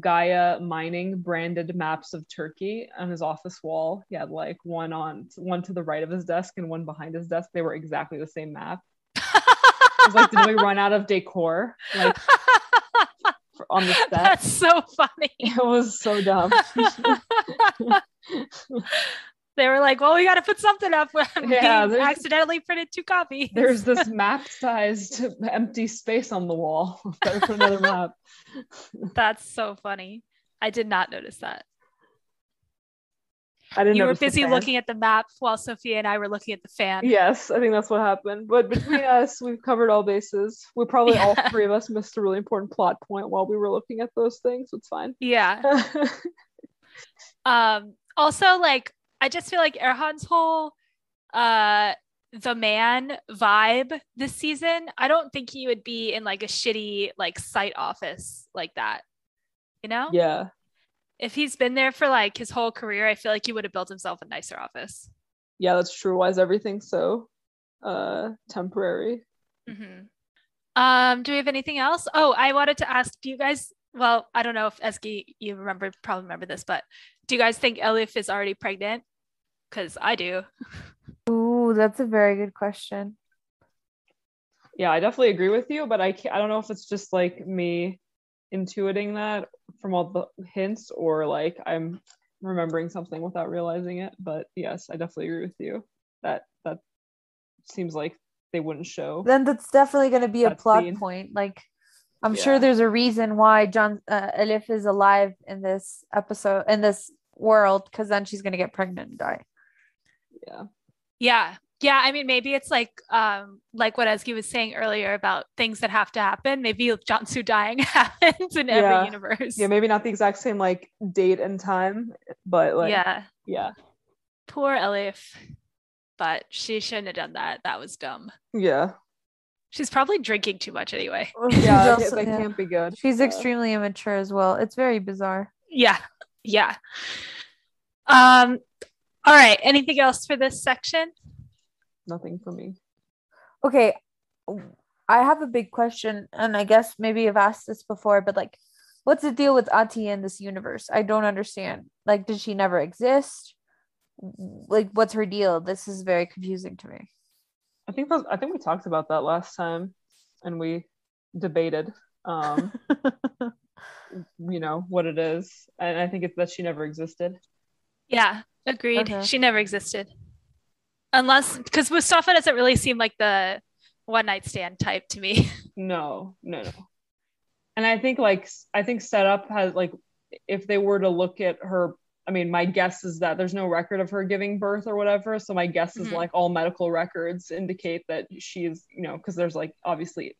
Gaia mining branded maps of Turkey on his office wall. He had like one on one to the right of his desk and one behind his desk. They were exactly the same map. It was like, did we run out of decor like on the set?
That's so funny.
It was so dumb.
they were like, well, we got to put something up.
Yeah,
accidentally printed two copies.
There's this map-sized empty space on the wall. Better put another map.
That's so funny. I did not notice that.
I didn't
You were busy looking at the map while Sophia and I were looking at the fan.
Yes, I think that's what happened. But between us, we've covered all bases. We probably all three of us missed a really important plot point while we were looking at those things. It's fine.
Yeah. Um, also, like, I just feel like Erhan's whole uh the man vibe this season, I don't think he would be in like a shitty like site office like that. You know?
Yeah.
If he's been there for like his whole career, I feel like he would have built himself a nicer office.
Yeah, that's true. Why is everything so uh temporary?
Mm-hmm. Um, do we have anything else? Oh, I wanted to ask, do you guys well, I don't know if Eski you remember probably remember this, but do you guys think Elif is already pregnant? Because I do.
Ooh, that's a very good question.
Yeah, I definitely agree with you, but I can't, I don't know if it's just like me intuiting that from all the hints or like I'm remembering something without realizing it. But yes, I definitely agree with you. That that seems like they wouldn't show.
Then that's definitely going to be a plot
scene.
point. Like, I'm
Yeah.
sure there's a reason why John uh, Elif is alive in this episode in this world, because then she's going to get pregnant and die.
Yeah.
Yeah. Yeah. I mean, maybe it's like um like what Eski was saying earlier about things that have to happen. Maybe Cansu dying happens in
Yeah.
every universe.
Yeah, maybe not the exact same like date and time, but like yeah.
yeah. Poor Elif. But she shouldn't have done that. That was dumb.
Yeah.
She's probably drinking too much anyway.
Yeah,
also-
that
yeah.
can't be good.
She's
Uh,
extremely immature as well. It's very bizarre.
Yeah. Yeah. Um all right. Anything else for this section?
nothing for me.
Okay, I have a big question, and I guess maybe I've asked this before, but like, what's the deal with Ati in this universe? I don't understand. Like, did she never exist? Like, what's her deal? This is very confusing to me.
I think those, I think we talked about that last time and we debated um you know what it is. And I think it's that she never existed.
Yeah, agreed.
Okay.
She never existed. Unless because Mustafa doesn't really seem like the one night stand type to me.
No, no, no. And I think like I think Serap has like if they were to look at her I mean, my guess is that there's no record of her giving birth or whatever. So my guess is
Mhm.
like all medical records indicate that she is, you know, because there's like obviously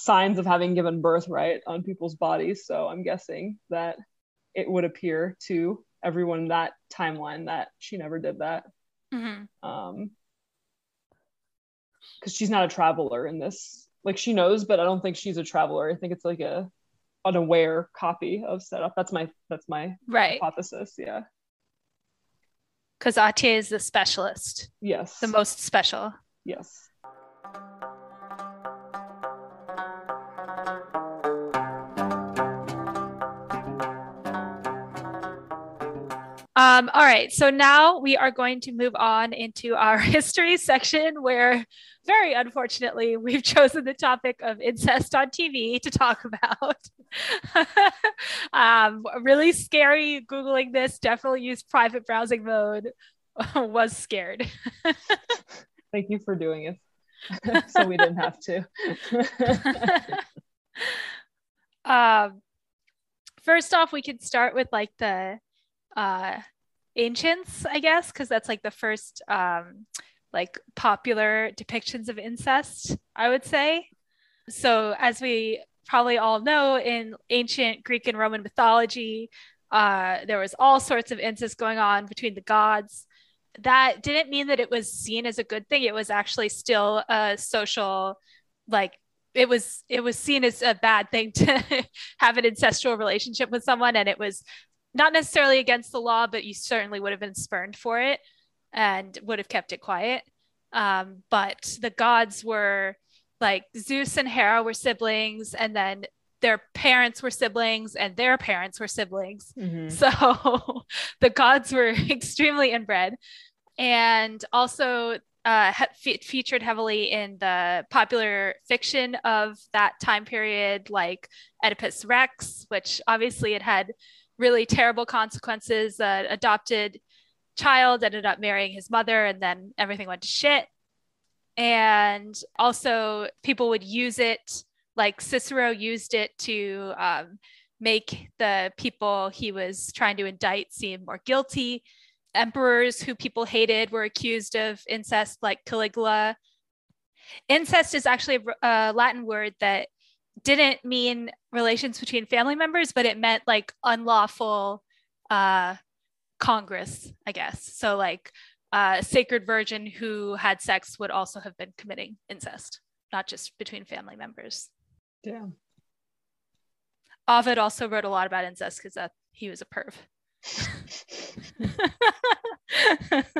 signs of having given birth, right, on people's bodies. So I'm guessing that it would appear to everyone that timeline that she never did that.
Mhm.
Um, because she's not a traveler in this. Like she knows, but I don't think she's a traveler. I think it's like a unaware copy of Serap. That's my that's my
Right.
hypothesis. Yeah.
Because Ate is the specialist,
Yes.
the most special.
yes.
Um, all right, so now we are going to move on into our history section where, very unfortunately, we've chosen the topic of incest on TV to talk about. um, really scary Googling this, definitely use private browsing mode, was scared.
Thank you for doing it. so we didn't have to.
um, first off, we could start with like the uh, ancients, I guess, because that's like the first um, like popular depictions of incest, I would say. So, as we probably all know, in ancient Greek and Roman mythology, uh, there was all sorts of incest going on between the gods. That didn't mean that it was seen as a good thing. It was actually still a social, like it was it was seen as a bad thing to have an incestual relationship with someone and it was not necessarily against the law but you certainly would have been spurned for it and would have kept it quiet. Um, but the gods were like zeus and hera were siblings and then their parents were siblings and their parents were siblings.
Mhm.
so the gods were extremely inbred. And also uh, fe- featured heavily in the popular fiction of that time period, like Oedipus Rex, which obviously it had really terrible consequences. Adopted child ended up marrying his mother, and then everything went to shit. And also, people would use it, like Cicero used it to um, make the people he was trying to indict seem more guilty. Emperors who people hated were accused of incest, like Caligula. Incest is actually a Latin word that didn't mean relations between family members, but it meant like unlawful uh, congress, I guess. So, like uh, sacred virgin who had sex would also have been committing incest, not just between family members.
Yeah.
Ovid also wrote a lot about incest because that he was a perv.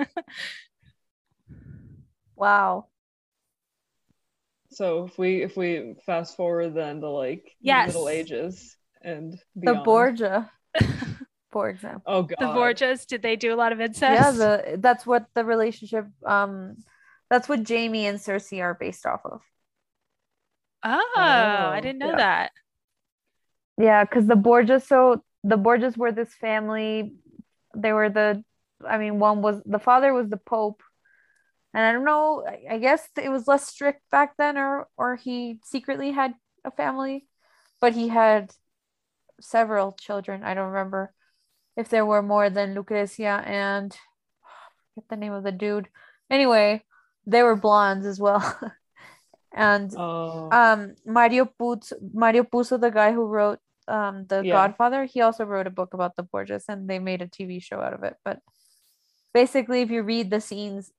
Wow.
So if we if we fast forward then to like
Yes.
Middle Ages and
The
beyond.
Borgia, for example.
Oh god.
the Borgias, did they do a lot of incest?
Yeah, the that's what the relationship um that's what Jaime and Cersei are based off of.
oh, I
Oh,
didn't know
yeah.
that.
Yeah, because the Borgias, so the Borgias were this family. They were the, I mean, one was the father was the Pope, and I don't know. I- guess it was less strict back then, or or he secretly had a family, but he had several children. I don't remember if there were more than Lucrezia and get the name of the dude. Anyway, they were blondes as well, and
Oh.
um Mario Puzo, Mario Puzo, the guy who wrote um The
Yeah.
Godfather, he also wrote a book about the Borgias and they made a TV show out of it. But basically if you read the scenes,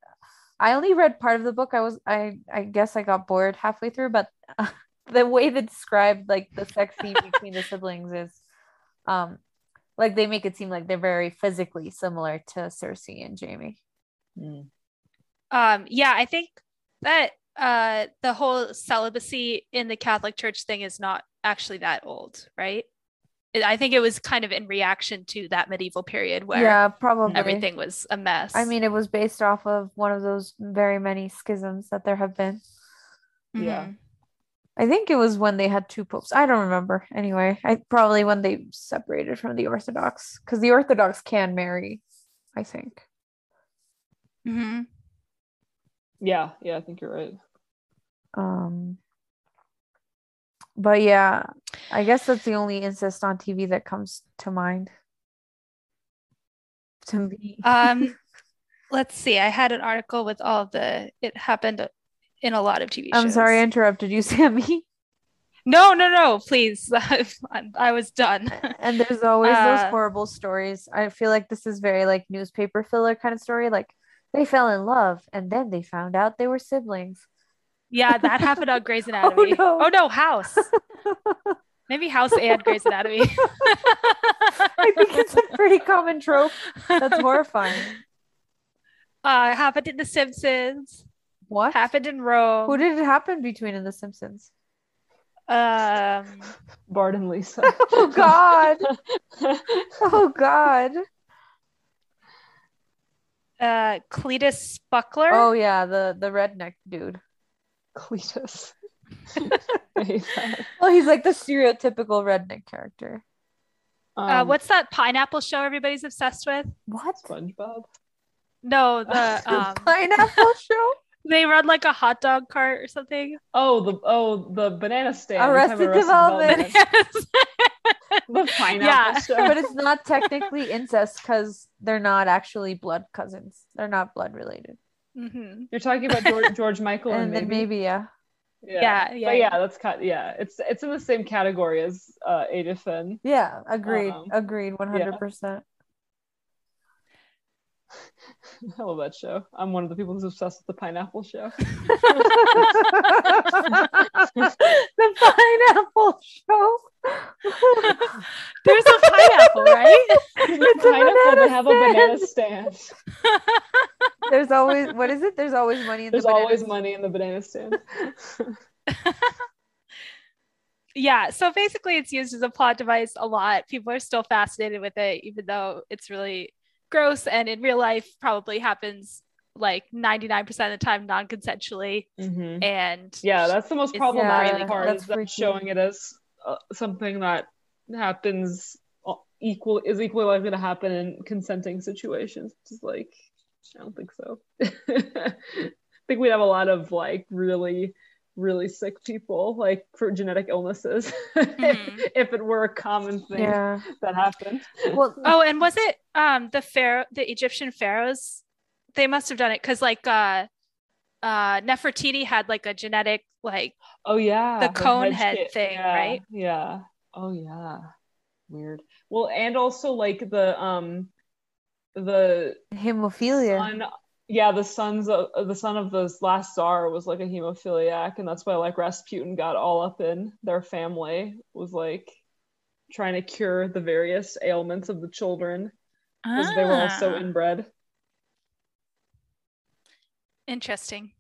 I only read part of the book. I was I I guess I got bored halfway through, but the way they described like the sex scene between the siblings is um like they make it seem like they're very physically similar to Cersei and Jaime.
Mm.
Um, yeah, I think that uh, the whole celibacy in the Catholic Church thing is not actually that old, right? It- I think it was kind of in reaction to that medieval period where
yeah, probably
everything was a mess.
I mean, it was based off of one of those very many schisms that there have been.
Yeah.
Mhm.
I think it was when they had two popes. I don't remember. Anyway, I probably when they separated from the Orthodox because the Orthodox can marry, I think.
Mhm.
Yeah, yeah, I think you're right.
Um, but yeah, I guess that's the only incest on TV that comes to mind. To me,
Um, let's see. I had an article with all the. It happened in a lot of TV shows.
I'm sorry I interrupted you, Sammy.
No, no, no. Please, I was done.
and there's always
Uh,
those horrible stories. I feel like this is very like newspaper filler kind of story. Like they fell in love and then they found out they were siblings.
Yeah, that happened on Grey's Anatomy.
no.
oh no, House. Maybe House and Grey's Anatomy.
I think it's a pretty common trope. That's horrifying.
Uh, happened in The Simpsons.
What?
Happened in Rome.
Who did it happen between in The Simpsons?
um,
Bart and Lisa.
Oh God! Oh God!
uh, Cletus Spuckler.
Oh yeah, the the redneck dude.
Cletus. I hate that.
Well, he's like the stereotypical redneck character.
uh,
Um,
what's that pineapple show everybody's obsessed with?
What?
SpongeBob?
No, the um,
Pineapple show?
they run like a hot dog cart or something.
Oh, the oh the banana stand. You're
Arrested
about
Development.
The pineapple
Yeah,
show.
but it's not technically incest because they're not actually blood cousins. They're not blood related.
Mhm.
You're talking about George, George Michael and,
and
maybe.
maybe yeah.
Yeah, yeah,
But
yeah.
yeah, that's kind. Yeah, it's it's in the same category as uh, Ada Finn.
Yeah, agreed.
Um,
agreed 100%.
I love that show. I'm one of the people who's obsessed with the pineapple show.
the pineapple show.
There's a pineapple, right?
It's a
pineapple. They
banana
have a banana stand.
There's always what is it? There's always money in
There's
the banana
always
stand.
money in the banana stand.
yeah. So basically, it's used as a plot device a lot. People are still fascinated with it, even though it's really gross and in real life probably happens like 99% of the time non-consensually
Mhm.
and
Yeah, that's the most
It's
problematic
really
part.
that's
Is them
freaky.
showing it as uh, something that happens uh, equal is equally likely to happen in consenting situations. Which is like, I don't think so. I think we'd have a lot of like really, really sick people, like for genetic illnesses,
Mhm.
if, if it were a common thing
Yeah.
that happened.
Well,
oh and was it um the pharaoh the egyptian pharaohs they must have done it because like uh uh nefertiti had like a genetic like
Oh yeah,
The cone head
kit.
thing,
Yeah,
right?
Yeah. Oh yeah. Weird. Well, and also like the um the
hemophilia.
son, yeah, the sons of the son of the last czar was like a hemophiliac, and that's why like Rasputin got all up in their family was like trying to cure the various ailments of the children because they were also
Ah,
inbred.
Interesting.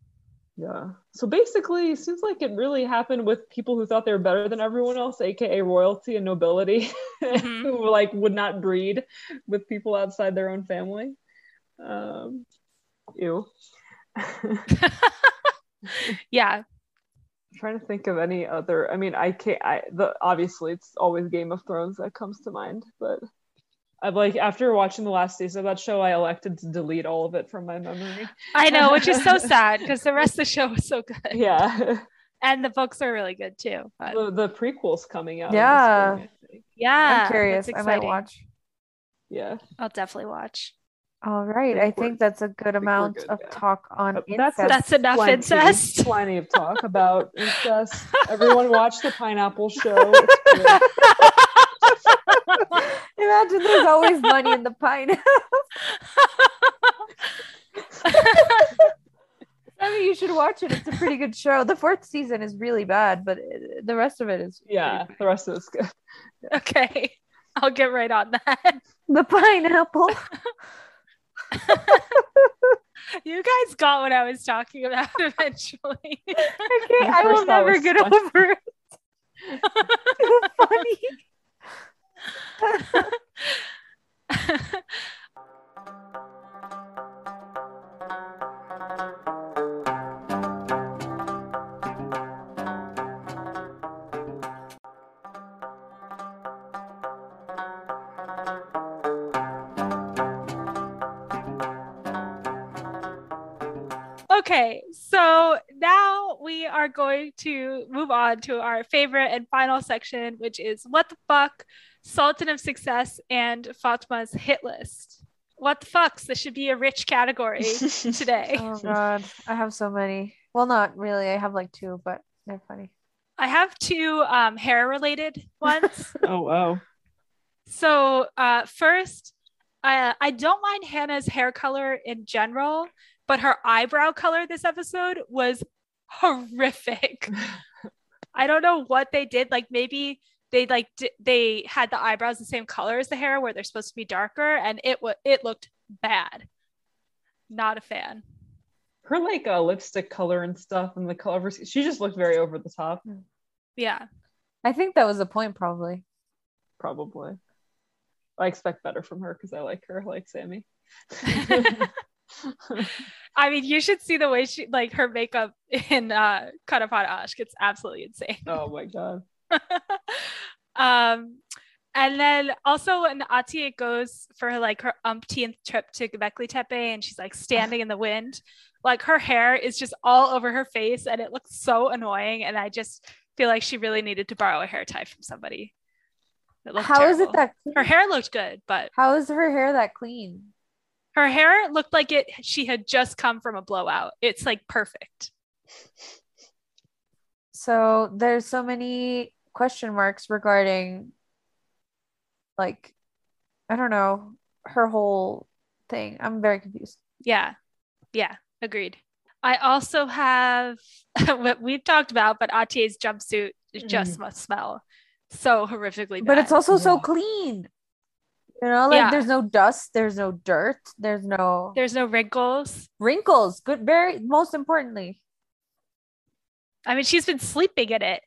Yeah. So basically, it seems like it really happened with people who thought they were better than everyone else, aka royalty and nobility,
Mhm.
who like would not breed with people outside their own family. Um, ew.
yeah.
trying to think of any other. I mean, I can't. I the obviously it's always Game of Thrones that comes to mind, but I've like after watching the last season of that show, I elected to delete all of it from my memory.
I know, which is so sad because the rest of the show was so good.
Yeah,
And the books are really good too. But
the, the prequels coming out.
Yeah.
spring,
yeah.
I'm curious.
that's
I might watch.
Yeah,
I'll definitely watch.
All right.
think
I think that's a good amount
good,
of
yeah.
talk on
Uh, that's-
incest.
That's enough
plenty,
incest.
Plenty of talk about incest. Everyone watch the Pineapple Show. It's good.
Imagine there's always money in the pine. I mean, you should watch it. It's a pretty good show. The fourth season is really bad, but the rest of it is
yeah, the rest of it's good.
okay. I'll get right on that.
the pineapple.
You guys got what I was talking about eventually.
Okay, I will never get over it. Too funny.
okay, so now we are going to move on to our favorite and final section, which is what the fuck, Sultan of Success, and Fatma's hit list. What the fucks? This should be a rich category today.
Oh god, I have so many. Well, not really. I have like two, but they're funny.
I have two um, hair related ones.
oh wow.
So uh, first, uh, I don't mind Hannah's hair color in general, but her eyebrow color this episode was horrific. I don't know what they did. Like maybe they like d- they had the eyebrows the same color as the hair, where they're supposed to be darker, and it was it looked bad. Not a fan.
Her like uh, lipstick color and stuff, and the color. of her- She just looked very over the top.
Yeah.
I think that was the point, probably.
Probably. I expect better from her because I like her, like Sammy.
I mean, you should see the way she like her makeup in uh Kara Para Aşk. It's absolutely insane.
oh my god.
um and then also when Atiye goes for like her umpteenth trip to Göbekli Tepe and she's like standing in the wind, like her hair is just all over her face and it looks so annoying. And I just feel like she really needed to borrow a hair tie from somebody. It looked
How is it that
her hair looked good, but
How is her hair that clean?
her hair looked like it she had just come from a blowout. It's like perfect.
So there's so many question marks regarding like I don't know, her whole thing. I'm very confused.
Yeah. Yeah. Agreed. I also have what we've talked about, but Atiye's jumpsuit just mm-hmm. must smell so horrifically bad.
But it's also so clean. You know, like
Yeah.
there's no dust, there's no dirt, there's no
there's no wrinkles.
wrinkles. Good very most importantly.
I mean, she's been sleeping in it,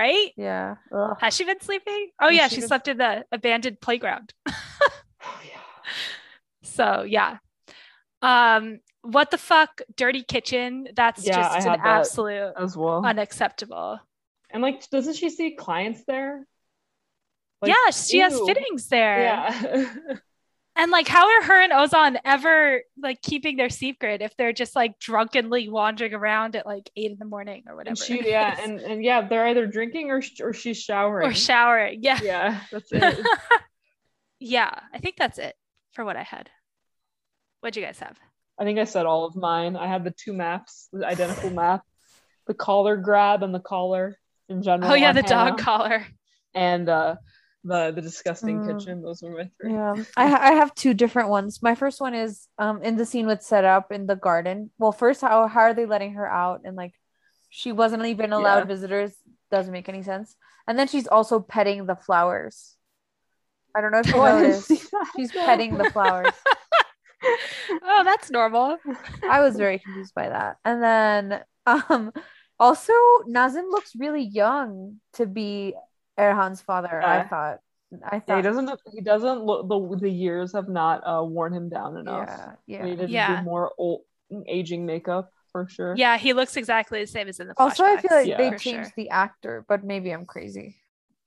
right?
Yeah. Ugh.
Has she been sleeping? Oh
Has
yeah,
she
she
been-
slept in the abandoned playground.
Oh, yeah.
So yeah. Um, what the fuck, dirty kitchen? That's
Yeah,
just an
that
absolute
As well.
unacceptable.
and like, doesn't she see clients there? Like,
yeah, she has fittings there.
Yeah.
And like, how are her and Ozan ever like keeping their secret if they're just like drunkenly wandering around at like eight in the morning or whatever?
and she, yeah, and, and yeah, they're either drinking or sh- or she's showering.
or showering. Yeah.
yeah, that's it.
yeah, I think that's it for what I had. What'd you guys have?
I think I said all of mine. I had the two maps, the identical map, the collar grab and the collar in general.
Oh yeah, the dog collar.
and uh the the disgusting
Mm.
kitchen. Those were my three.
Yeah, I ha- I have two different ones. My first one is um in the scene with Serap in the garden. Well, first how how are they letting her out and like she wasn't even allowed
Yeah.
visitors doesn't make any sense. And then she's also petting the flowers. I don't know if you
Oh, I didn't
noticed. She's petting the flowers.
oh, that's normal.
I was very confused by that. And then um also Nazim looks really young to be Erhan's father. I thought. I
Yeah,
thought
he doesn't. He doesn't look. The the years have not uh, worn him down enough.
Yeah,
He
yeah.
needed to
Yeah.
do more old aging makeup for sure.
Yeah, he looks exactly the same as in the
Also, I feel like
Yeah.
they changed
sure.
the actor, but maybe I'm crazy.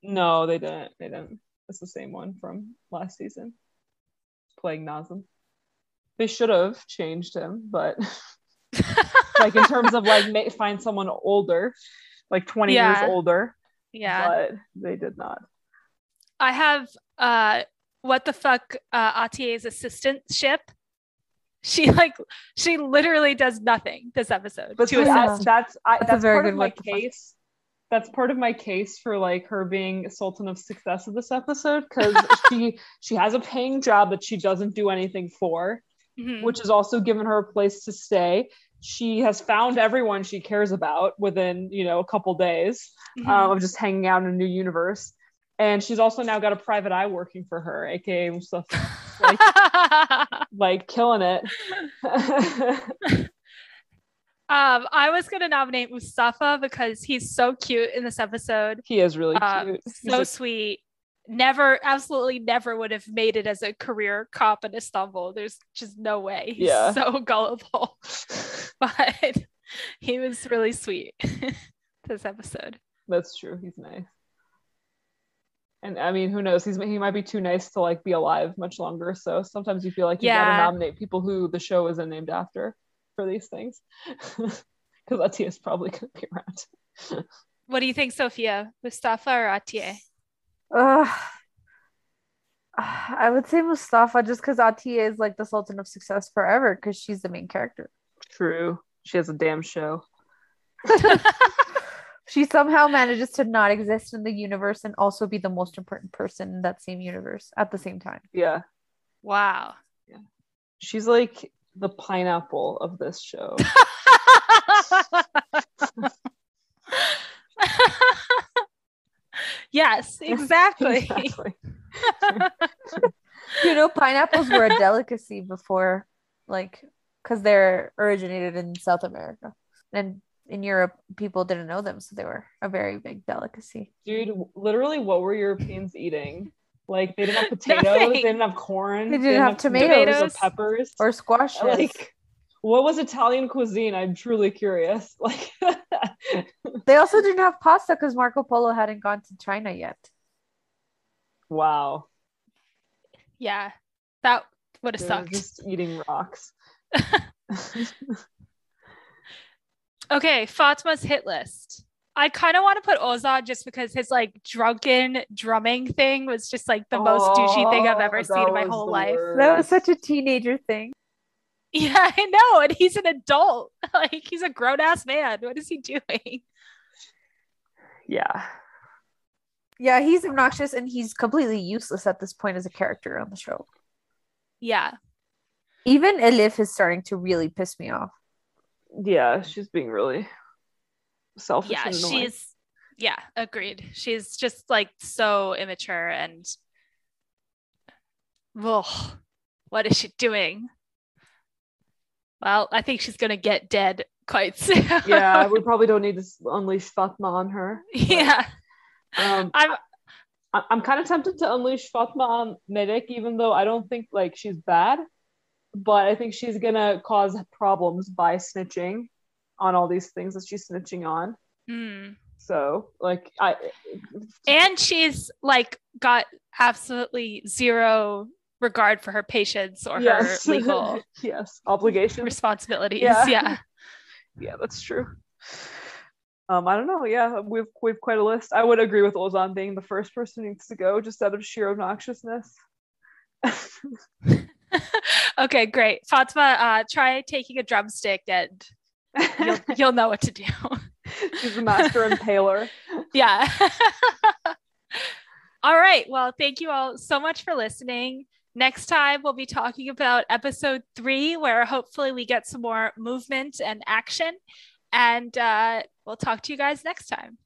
No, they didn't. They didn't. It's the same one from last season, playing Nazim. They should have changed him, but like in terms of like ma- find someone older, like twenty
Yeah.
years older.
Yeah.
but they did not.
I have uh what the fuck uh Atiye's assistant ship. She like she literally does nothing this episode
But
to
see,
Yeah.
that's
assist.
that's, I,
That's a
that's
very
part
good
of my
what fuck.
case. That's part of my case for like her being Sultan of Success of this episode because she she has a paying job that she doesn't do anything for,
Mhm.
which has also given her a place to stay. She has found everyone she cares about within you know a couple days
Mhm.
um, of just hanging out in a new universe, and she's also now got a private eye working for her, aka Mustafa, like like killing it.
um, I was gonna nominate Mustafa because he's so cute in this episode.
he is really
Uh,
cute.
So sweet. Never, absolutely never would have made it as a career cop in Istanbul. There's just no way. He's
Yeah.
so gullible. But he was really sweet this episode.
That's true. He's nice. And I mean, who knows? He's he might be too nice to like be alive much longer. So sometimes you feel like you
Yeah.
gotta nominate people who the show isn't named after for these things. Because Atiye's probably gonna be around.
What do you think, Sophia? Mustafa or Atiye?
Uh, I would say Mustafa just because Atiye is like the Sultan of Success forever because she's the main character.
True. She has a damn show.
She somehow manages to not exist in the universe and also be the most important person in that same universe at the same time.
Yeah.
Wow. Yeah.
She's like the pineapple of this show.
yes, exactly.
Exactly.
You know, pineapples were a delicacy before, like, because they're originated in South America. And in Europe, people didn't know them. So they were a very big delicacy.
Dude, literally, what were Europeans eating? Like they didn't have potatoes,
Nothing.
they didn't have corn,
They didn't have tomatoes.
or peppers.
Or squash.
like what was Italian cuisine? I'm truly curious. Like
they also didn't have pasta because Marco Polo hadn't gone to China yet.
wow.
yeah, that would have sucked.
just eating rocks.
Okay, Fatma's hit list. I kind of want to put Ozan just because his like drunken drumming thing was just like the most douchey thing I've ever
Oh,
seen in my whole
the
life.
That was such a teenager thing.
Yeah, I know. And he's an adult. Like he's a grown ass man. What is he doing?
Yeah.
Yeah, he's obnoxious and he's completely useless at this point as a character on the show.
Yeah.
Even Elif is starting to really piss me off.
Yeah, she's being really selfish.
Yeah.
and.
She's yeah, agreed. She's just like so immature and Ugh, what is she doing? Well, I think she's gonna get dead quite soon.
yeah, we probably don't need to unleash Fatma on her.
yeah.
Um,
I'm
I- I'm kind of tempted to unleash Fatma on Melek, even though I don't think like she's bad, but I think she's gonna cause problems by snitching on all these things that she's snitching on.
mm.
So like I
and she's like got absolutely zero regard for her patients or
yes
her legal
yes obligations.
responsibilities.
Yeah.
Yeah.
Yeah, that's true. Um, I don't know. Yeah, we've we've quite a list. I would agree with Ozan being the first person who needs to go, just out of sheer obnoxiousness.
okay, great. Fatima, uh, try taking a drumstick and you'll, you'll know what to do.
She's the master impaler.
yeah. All right. Well, thank you all so much for listening. Next time, we'll be talking about episode three, where hopefully we get some more movement and action. And uh, we'll talk to you guys next time.